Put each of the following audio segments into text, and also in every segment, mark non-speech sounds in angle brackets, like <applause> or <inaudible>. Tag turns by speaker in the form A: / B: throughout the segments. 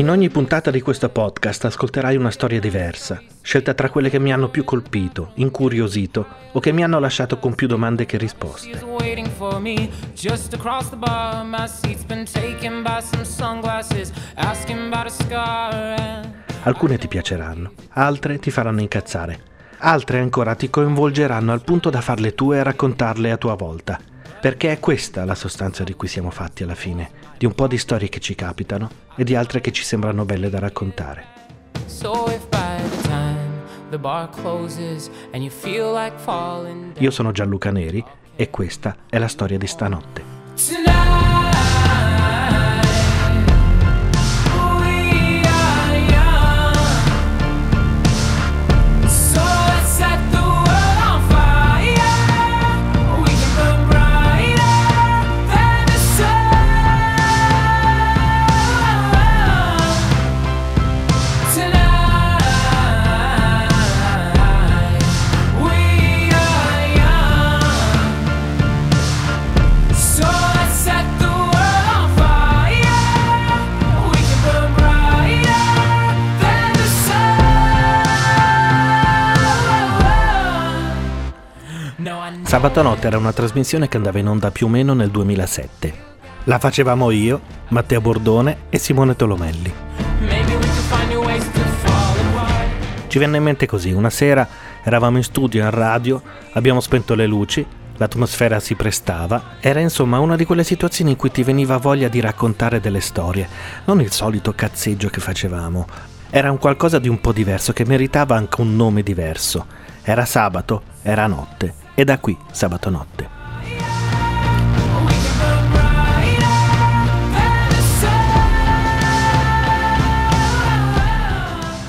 A: In ogni puntata di questo podcast ascolterai una storia diversa, scelta tra quelle che mi hanno più colpito, incuriosito o che mi hanno lasciato con più domande che risposte. Alcune ti piaceranno, altre ti faranno incazzare, altre ancora ti coinvolgeranno al punto da farle tue e raccontarle a tua volta perché è questa la sostanza di cui siamo fatti alla fine, di un po' di storie che ci capitano e di altre che ci sembrano belle da raccontare. Io sono Gianluca Neri e questa è la storia di stanotte. Sabato notte era una trasmissione che andava in onda più o meno nel 2007. La facevamo io, Matteo Bordone e Simone Tolomelli. Ci venne in mente così, una sera eravamo in studio in radio, abbiamo spento le luci, l'atmosfera si prestava, era insomma una di quelle situazioni in cui ti veniva voglia di raccontare delle storie, non il solito cazzeggio che facevamo. Era un qualcosa di un po' diverso che meritava anche un nome diverso. Era sabato, era notte e da qui sabato notte.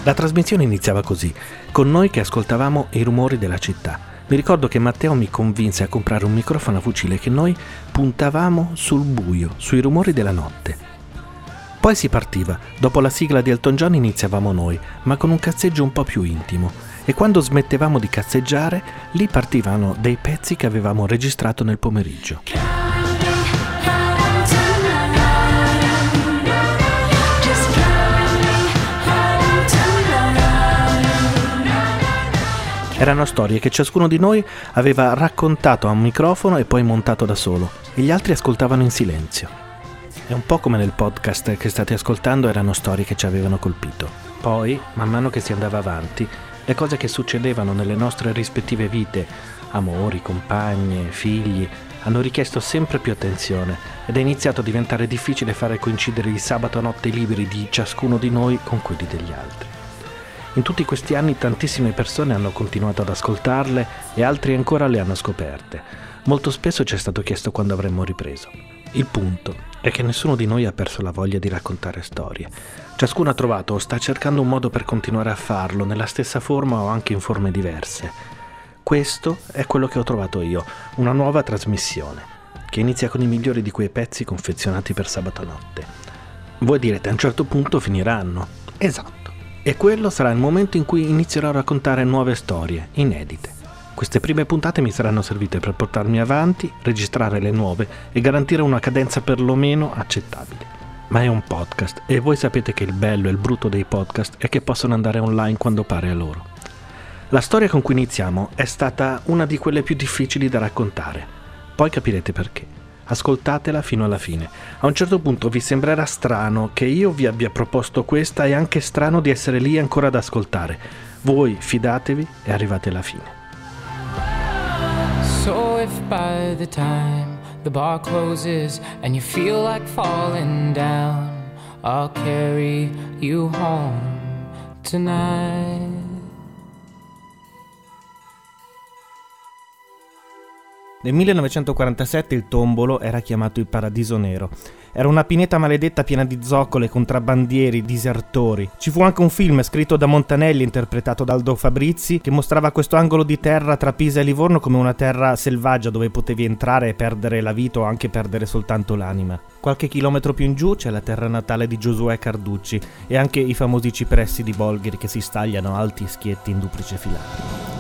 A: La trasmissione iniziava così, con noi che ascoltavamo i rumori della città. Mi ricordo che Matteo mi convinse a comprare un microfono a fucile che noi puntavamo sul buio, sui rumori della notte. Poi si partiva, dopo la sigla di Elton John iniziavamo noi, ma con un cazzeggio un po' più intimo e quando smettevamo di cazzeggiare, lì partivano dei pezzi che avevamo registrato nel pomeriggio. Erano storie che ciascuno di noi aveva raccontato a un microfono e poi montato da solo, e gli altri ascoltavano in silenzio. È un po' come nel podcast che state ascoltando erano storie che ci avevano colpito. Poi, man mano che si andava avanti, le cose che succedevano nelle nostre rispettive vite, amori, compagne, figli, hanno richiesto sempre più attenzione ed è iniziato a diventare difficile fare coincidere il sabato notte liberi di ciascuno di noi con quelli degli altri. In tutti questi anni tantissime persone hanno continuato ad ascoltarle e altri ancora le hanno scoperte. Molto spesso ci è stato chiesto quando avremmo ripreso. Il punto è che nessuno di noi ha perso la voglia di raccontare storie. Ciascuno ha trovato o sta cercando un modo per continuare a farlo nella stessa forma o anche in forme diverse. Questo è quello che ho trovato io, una nuova trasmissione, che inizia con i migliori di quei pezzi confezionati per sabato notte. Voi direte a un certo punto finiranno. Esatto. E quello sarà il momento in cui inizierò a raccontare nuove storie, inedite. Queste prime puntate mi saranno servite per portarmi avanti, registrare le nuove e garantire una cadenza perlomeno accettabile. Ma è un podcast e voi sapete che il bello e il brutto dei podcast è che possono andare online quando pare a loro. La storia con cui iniziamo è stata una di quelle più difficili da raccontare. Poi capirete perché. Ascoltatela fino alla fine. A un certo punto vi sembrerà strano che io vi abbia proposto questa e anche strano di essere lì ancora ad ascoltare. Voi fidatevi e arrivate alla fine. By the time the bar closes and you feel like falling down, I'll carry you home tonight. Nel 1947 il tombolo era chiamato il Paradiso Nero era una pineta maledetta piena di zoccole, contrabbandieri, disertori. Ci fu anche un film scritto da Montanelli, interpretato da Aldo Fabrizi, che mostrava questo angolo di terra tra Pisa e Livorno come una terra selvaggia dove potevi entrare e perdere la vita o anche perdere soltanto l'anima. Qualche chilometro più in giù c'è la terra natale di Giosuè Carducci e anche i famosi cipressi di Bolgheri che si stagliano alti e schietti in duplice filare.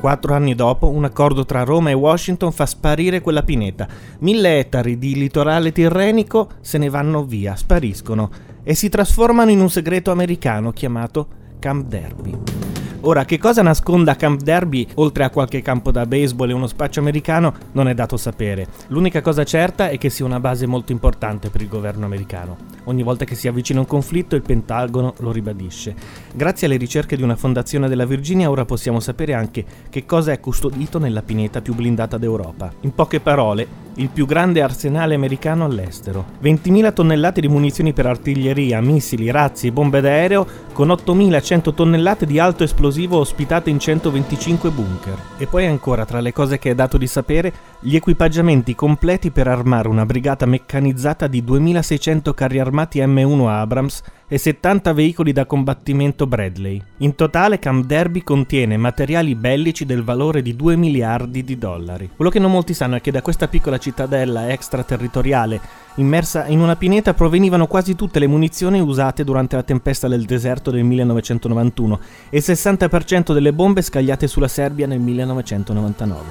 A: Quattro anni dopo, un accordo tra Roma e Washington fa sparire quella pineta. Mille ettari di litorale tirrenico se ne vanno via, spariscono. e si trasformano in un segreto americano chiamato Camp Derby. Ora, che cosa nasconda Camp Derby, oltre a qualche campo da baseball e uno spaccio americano, non è dato sapere. L'unica cosa certa è che sia una base molto importante per il governo americano. Ogni volta che si avvicina un conflitto, il Pentagono lo ribadisce. Grazie alle ricerche di una fondazione della Virginia, ora possiamo sapere anche che cosa è custodito nella pineta più blindata d'Europa. In poche parole, il più grande arsenale americano all'estero. 20.000 tonnellate di munizioni per artiglieria, missili, razzi e bombe d'aereo, con 8.100 tonnellate di alto esplosivo ospitate in 125 bunker. E poi ancora, tra le cose che è dato di sapere, gli equipaggiamenti completi per armare una brigata meccanizzata di 2.600 carri armati M1 Abrams e 70 veicoli da combattimento Bradley. In totale Camp Derby contiene materiali bellici del valore di 2 miliardi di dollari. Quello che non molti sanno è che da questa piccola cittadella extraterritoriale immersa in una pineta provenivano quasi tutte le munizioni usate durante la tempesta del deserto del 1991 e il 60% delle bombe scagliate sulla Serbia nel 1999.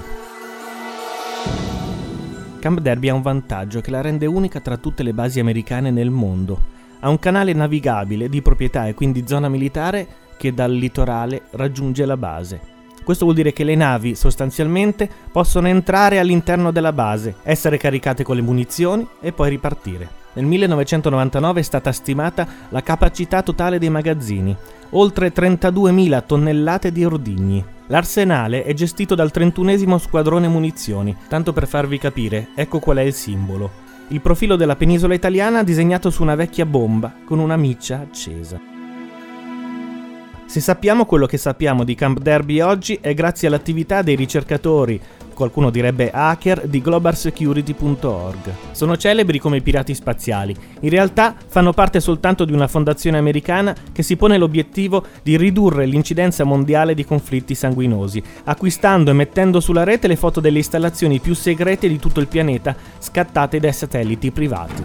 A: Camp Derby ha un vantaggio che la rende unica tra tutte le basi americane nel mondo ha un canale navigabile di proprietà e quindi zona militare che dal litorale raggiunge la base. Questo vuol dire che le navi sostanzialmente possono entrare all'interno della base, essere caricate con le munizioni e poi ripartire. Nel 1999 è stata stimata la capacità totale dei magazzini, oltre 32.000 tonnellate di ordigni. L'arsenale è gestito dal 31 Squadrone Munizioni, tanto per farvi capire, ecco qual è il simbolo il profilo della penisola italiana disegnato su una vecchia bomba con una miccia accesa. Se sappiamo quello che sappiamo di Camp Derby oggi è grazie all'attività dei ricercatori qualcuno direbbe hacker, di globalsecurity.org. Sono celebri come i pirati spaziali. In realtà fanno parte soltanto di una fondazione americana che si pone l'obiettivo di ridurre l'incidenza mondiale di conflitti sanguinosi, acquistando e mettendo sulla rete le foto delle installazioni più segrete di tutto il pianeta scattate dai satelliti privati.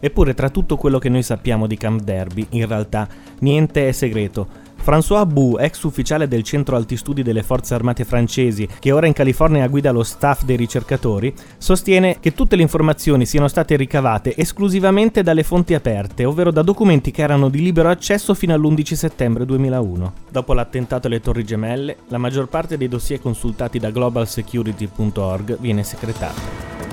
A: Eppure tra tutto quello che noi sappiamo di Camp Derby, in realtà niente è segreto François Bou, ex ufficiale del centro alti studi delle forze armate francesi, che ora in California guida lo staff dei ricercatori, sostiene che tutte le informazioni siano state ricavate esclusivamente dalle fonti aperte, ovvero da documenti che erano di libero accesso fino all'11 settembre 2001. Dopo l'attentato alle Torri Gemelle, la maggior parte dei dossier consultati da globalsecurity.org viene secretata.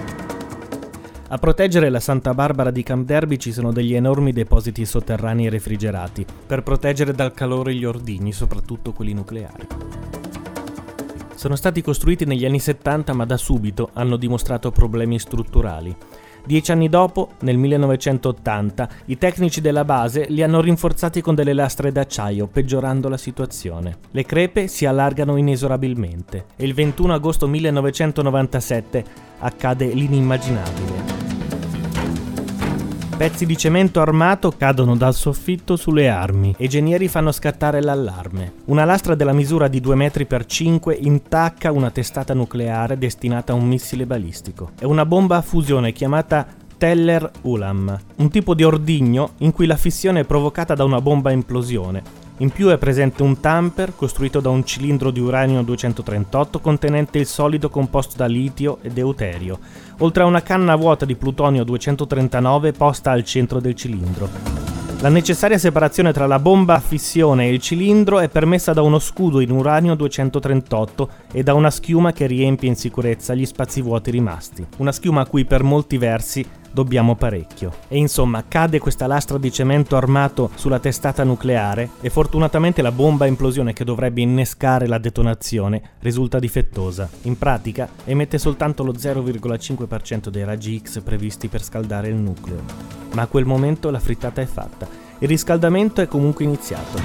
A: A proteggere la Santa Barbara di Camp Derby ci sono degli enormi depositi sotterranei refrigerati, per proteggere dal calore gli ordigni, soprattutto quelli nucleari. Sono stati costruiti negli anni 70 ma da subito hanno dimostrato problemi strutturali. Dieci anni dopo, nel 1980, i tecnici della base li hanno rinforzati con delle lastre d'acciaio, peggiorando la situazione. Le crepe si allargano inesorabilmente e il 21 agosto 1997 accade l'inimmaginabile. Pezzi di cemento armato cadono dal soffitto sulle armi e i genieri fanno scattare l'allarme. Una lastra della misura di 2 metri per 5 intacca una testata nucleare destinata a un missile balistico. È una bomba a fusione chiamata Teller Ulam, un tipo di ordigno in cui la fissione è provocata da una bomba a implosione. In più è presente un tamper costruito da un cilindro di uranio 238 contenente il solido composto da litio e deuterio, oltre a una canna vuota di plutonio 239 posta al centro del cilindro. La necessaria separazione tra la bomba a fissione e il cilindro è permessa da uno scudo in uranio 238 e da una schiuma che riempie in sicurezza gli spazi vuoti rimasti. Una schiuma a cui per molti versi dobbiamo parecchio. E insomma, cade questa lastra di cemento armato sulla testata nucleare e fortunatamente la bomba a implosione che dovrebbe innescare la detonazione risulta difettosa. In pratica emette soltanto lo 0,5% dei raggi X previsti per scaldare il nucleo. Ma a quel momento la frittata è fatta. Il riscaldamento è comunque iniziato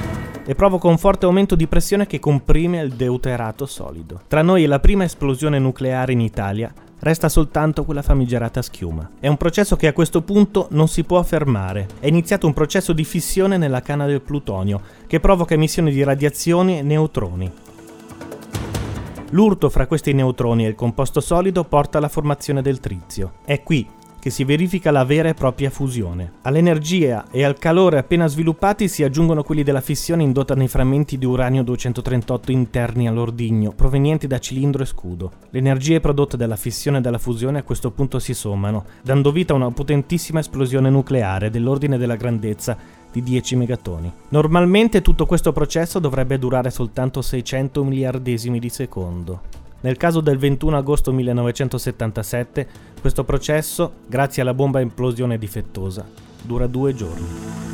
A: e provoca un forte aumento di pressione che comprime il deuterato solido. Tra noi e la prima esplosione nucleare in Italia Resta soltanto quella famigerata schiuma. È un processo che a questo punto non si può fermare. È iniziato un processo di fissione nella canna del plutonio, che provoca emissioni di radiazioni e neutroni. L'urto fra questi neutroni e il composto solido porta alla formazione del trizio. È qui che si verifica la vera e propria fusione. All'energia e al calore appena sviluppati si aggiungono quelli della fissione indotta nei frammenti di uranio 238 interni all'ordigno, provenienti da cilindro e scudo. Le energie prodotte dalla fissione e dalla fusione a questo punto si sommano, dando vita a una potentissima esplosione nucleare dell'ordine della grandezza di 10 megatoni. Normalmente tutto questo processo dovrebbe durare soltanto 600 miliardesimi di secondo. Nel caso del 21 agosto 1977, questo processo, grazie alla bomba implosione difettosa, dura due giorni.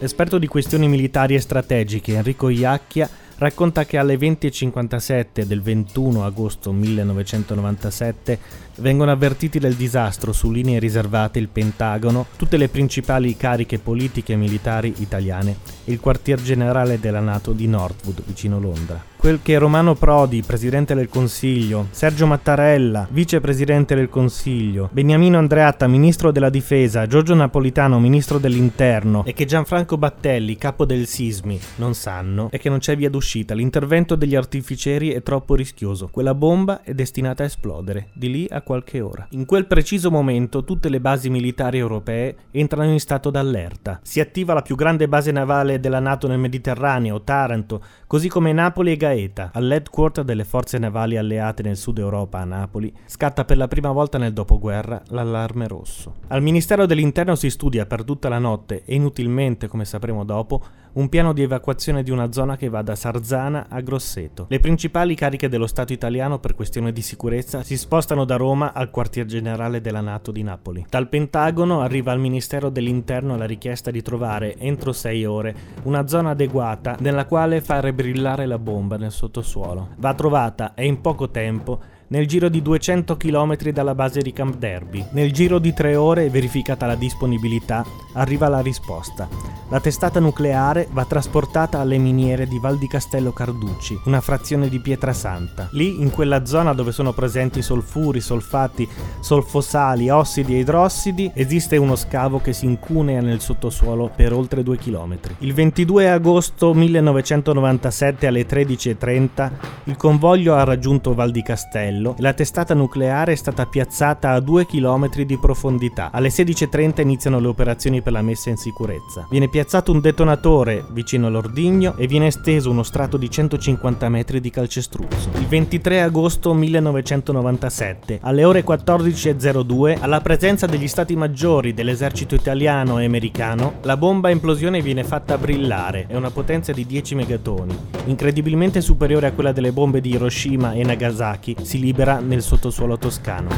A: L'esperto di questioni militari e strategiche Enrico Iacchia racconta che alle 20.57 del 21 agosto 1997 vengono avvertiti del disastro su linee riservate il Pentagono, tutte le principali cariche politiche e militari italiane e il quartier generale della Nato di Northwood, vicino Londra quel che Romano Prodi, presidente del Consiglio, Sergio Mattarella, vicepresidente del Consiglio, Beniamino Andreatta, ministro della Difesa, Giorgio Napolitano, ministro dell'Interno e che Gianfranco Battelli, capo del Sismi, non sanno è che non c'è via d'uscita. L'intervento degli artificieri è troppo rischioso. Quella bomba è destinata a esplodere, di lì a qualche ora. In quel preciso momento tutte le basi militari europee entrano in stato d'allerta. Si attiva la più grande base navale della NATO nel Mediterraneo, Taranto, così come Napoli e Gaeta, all'headquarter delle forze navali alleate nel sud Europa a Napoli, scatta per la prima volta nel dopoguerra l'allarme rosso. Al Ministero dell'Interno si studia per tutta la notte e inutilmente, come sapremo dopo, un piano di evacuazione di una zona che va da Sarzana a Grosseto. Le principali cariche dello Stato italiano per questione di sicurezza si spostano da Roma al quartier generale della Nato di Napoli. Dal Pentagono arriva al Ministero dell'Interno la richiesta di trovare entro sei ore una zona adeguata nella quale fare brillare la bomba nel sottosuolo. Va trovata e in poco tempo nel giro di 200 km dalla base di Camp Derby. Nel giro di tre ore, verificata la disponibilità, arriva la risposta. La testata nucleare va trasportata alle miniere di Val di Castello Carducci, una frazione di Pietrasanta. Lì, in quella zona dove sono presenti solfuri, solfati, solfosali, ossidi e idrossidi, esiste uno scavo che si incunea nel sottosuolo per oltre due chilometri. Il 22 agosto 1997 alle 13.30 il convoglio ha raggiunto Val di Castello livello e la testata nucleare è stata piazzata a 2 km di profondità. Alle 16.30 iniziano le operazioni per la messa in sicurezza. Viene piazzato un detonatore vicino all'ordigno e viene esteso uno strato di 150 metri di calcestruzzo. Il 23 agosto 1997, alle ore 14.02, alla presenza degli stati maggiori dell'esercito italiano e americano, la bomba a implosione viene fatta brillare. È una potenza di 10 megatoni, incredibilmente superiore a quella delle bombe di Hiroshima e Nagasaki. Si libera nel sottosuolo toscano.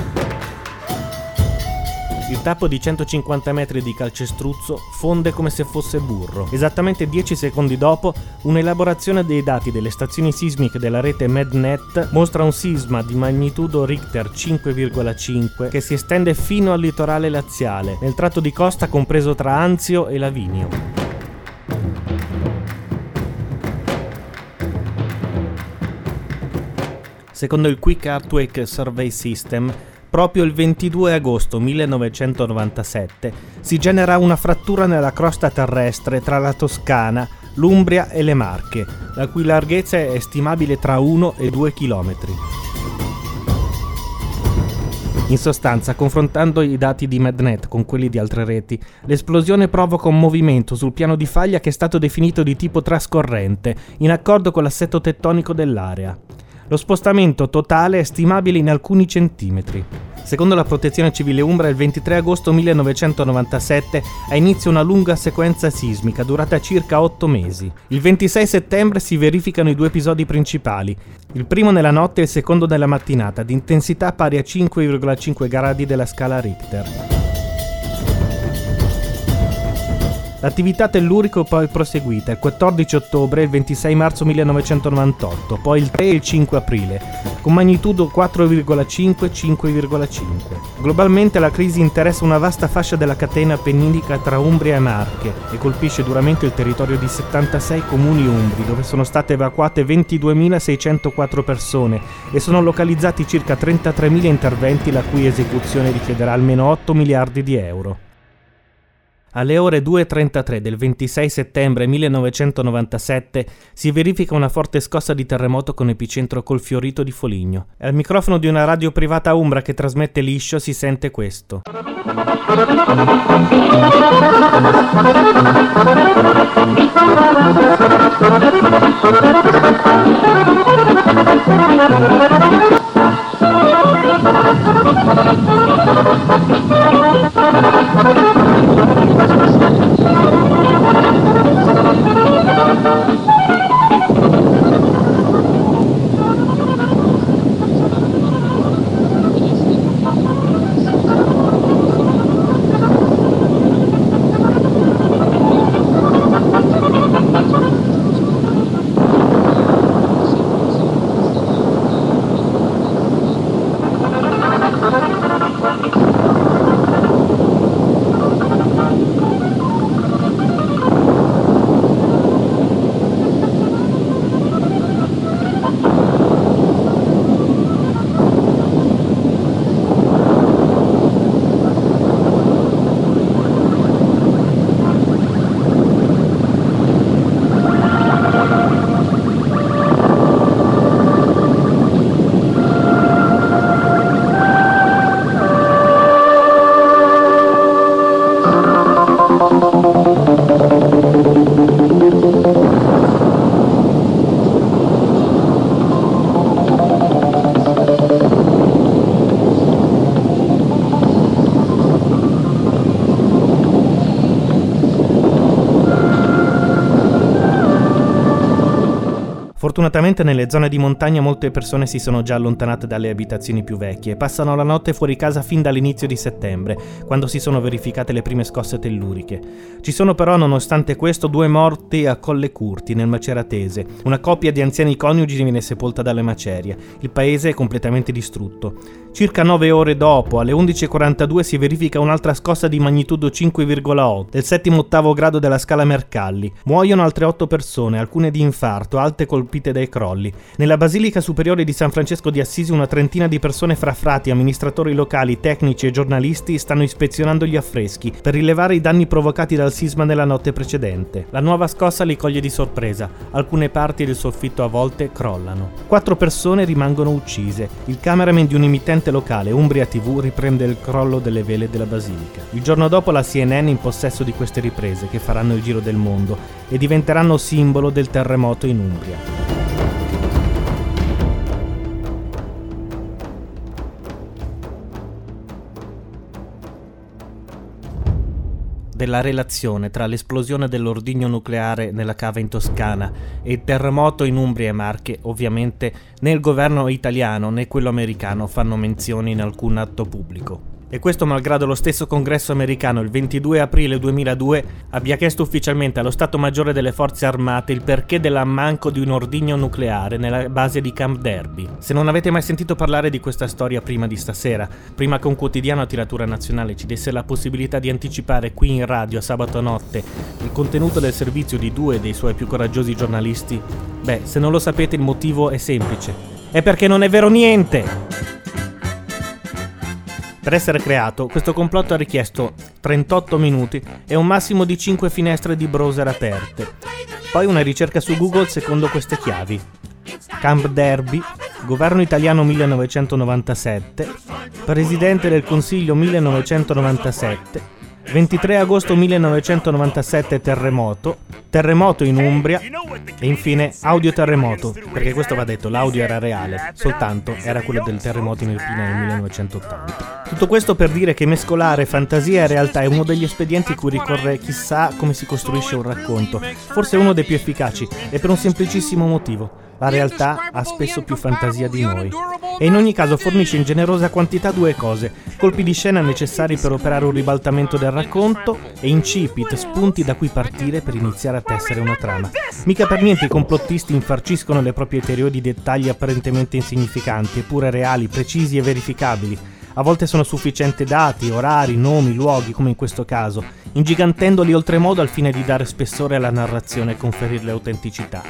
A: Il tappo di 150 metri di calcestruzzo fonde come se fosse burro. Esattamente 10 secondi dopo, un'elaborazione dei dati delle stazioni sismiche della rete MedNet mostra un sisma di magnitudo Richter 5,5 che si estende fino al litorale laziale, nel tratto di costa compreso tra Anzio e Lavinio. Secondo il Quick Earthquake Survey System, proprio il 22 agosto 1997 si genera una frattura nella crosta terrestre tra la Toscana, l'Umbria e le Marche, la cui larghezza è stimabile tra 1 e 2 km. In sostanza, confrontando i dati di MedNet con quelli di altre reti, l'esplosione provoca un movimento sul piano di faglia che è stato definito di tipo trascorrente, in accordo con l'assetto tettonico dell'area. Lo spostamento totale è stimabile in alcuni centimetri. Secondo la Protezione Civile Umbra, il 23 agosto 1997 ha inizio una lunga sequenza sismica durata circa 8 mesi. Il 26 settembre si verificano i due episodi principali, il primo nella notte e il secondo nella mattinata, di intensità pari a 5,5 gradi della scala Richter. L'attività tellurico poi proseguita il 14 ottobre e il 26 marzo 1998, poi il 3 e il 5 aprile, con magnitudo 4,5-5,5. Globalmente la crisi interessa una vasta fascia della catena appenninica tra Umbria e Marche e colpisce duramente il territorio di 76 comuni umbri, dove sono state evacuate 22.604 persone e sono localizzati circa 33.000 interventi la cui esecuzione richiederà almeno 8 miliardi di euro. Alle ore 2.33 del 26 settembre 1997 si verifica una forte scossa di terremoto con epicentro col fiorito di Foligno. Al microfono di una radio privata Umbra che trasmette liscio si sente questo. <laughs> Fortunatamente nelle zone di montagna molte persone si sono già allontanate dalle abitazioni più vecchie e passano la notte fuori casa fin dall'inizio di settembre, quando si sono verificate le prime scosse telluriche. Ci sono però, nonostante questo, due morti a Colle Curti, nel Maceratese. Una coppia di anziani coniugi viene sepolta dalle macerie. Il paese è completamente distrutto. Circa nove ore dopo, alle 11.42, si verifica un'altra scossa di magnitudo 5,8 del settimo ottavo grado della scala Mercalli. Muoiono altre otto persone, alcune di infarto, alte colpite colpite dai crolli. Nella Basilica Superiore di San Francesco di Assisi una trentina di persone fra frati, amministratori locali, tecnici e giornalisti stanno ispezionando gli affreschi per rilevare i danni provocati dal sisma nella notte precedente. La nuova scossa li coglie di sorpresa. Alcune parti del soffitto a volte crollano. Quattro persone rimangono uccise. Il cameraman di un emittente locale, Umbria TV, riprende il crollo delle vele della Basilica. Il giorno dopo la CNN in possesso di queste riprese che faranno il giro del mondo e diventeranno simbolo del terremoto in Umbria. Della relazione tra l'esplosione dell'ordigno nucleare nella cava in Toscana e il terremoto in Umbria e Marche, ovviamente né il governo italiano né quello americano fanno menzione in alcun atto pubblico e questo malgrado lo stesso congresso americano il 22 aprile 2002 abbia chiesto ufficialmente allo Stato Maggiore delle Forze Armate il perché dell'ammanco di un ordigno nucleare nella base di Camp Derby. Se non avete mai sentito parlare di questa storia prima di stasera, prima che un quotidiano a tiratura nazionale ci desse la possibilità di anticipare qui in radio a sabato notte il contenuto del servizio di due dei suoi più coraggiosi giornalisti, beh, se non lo sapete il motivo è semplice. È perché non è vero niente! Per essere creato, questo complotto ha richiesto 38 minuti e un massimo di 5 finestre di browser aperte. Poi una ricerca su Google secondo queste chiavi. Camp Derby, Governo italiano 1997, Presidente del Consiglio 1997, 23 agosto 1997 terremoto, terremoto in Umbria e infine audio terremoto, perché questo va detto, l'audio era reale, soltanto era quello del terremoto in Irpina nel 1980. Tutto questo per dire che mescolare fantasia e realtà è uno degli espedienti cui ricorre chissà come si costruisce un racconto, forse uno dei più efficaci e per un semplicissimo motivo la realtà ha spesso più fantasia di noi. E in ogni caso fornisce in generosa quantità due cose, colpi di scena necessari per operare un ribaltamento del racconto e incipit, spunti da cui partire per iniziare a tessere una trama. Mica per niente i complottisti infarciscono le proprie teorie di dettagli apparentemente insignificanti, eppure reali, precisi e verificabili. A volte sono sufficienti dati, orari, nomi, luoghi, come in questo caso,
B: ingigantendoli oltremodo al fine di dare spessore alla narrazione e conferirle autenticità.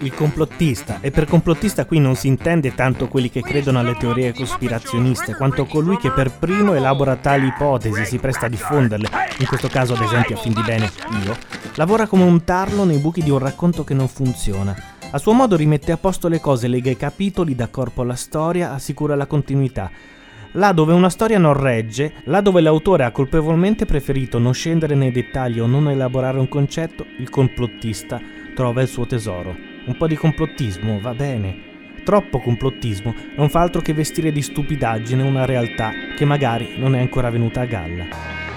B: Il complottista, e per complottista qui non si intende tanto quelli che credono alle teorie cospirazioniste, quanto colui che per primo elabora tali ipotesi, si presta a diffonderle, in questo caso ad esempio a fin di bene io, lavora come un tarlo nei buchi di un racconto che non funziona. A suo modo rimette a posto le cose, lega i capitoli, dà corpo alla storia, assicura la continuità. Là dove una storia non regge, là dove l'autore ha colpevolmente preferito non scendere nei dettagli o non elaborare un concetto, il complottista trova il suo tesoro. Un po' di complottismo va bene. Troppo complottismo non fa altro che vestire di stupidaggine una realtà che magari non è ancora venuta a galla.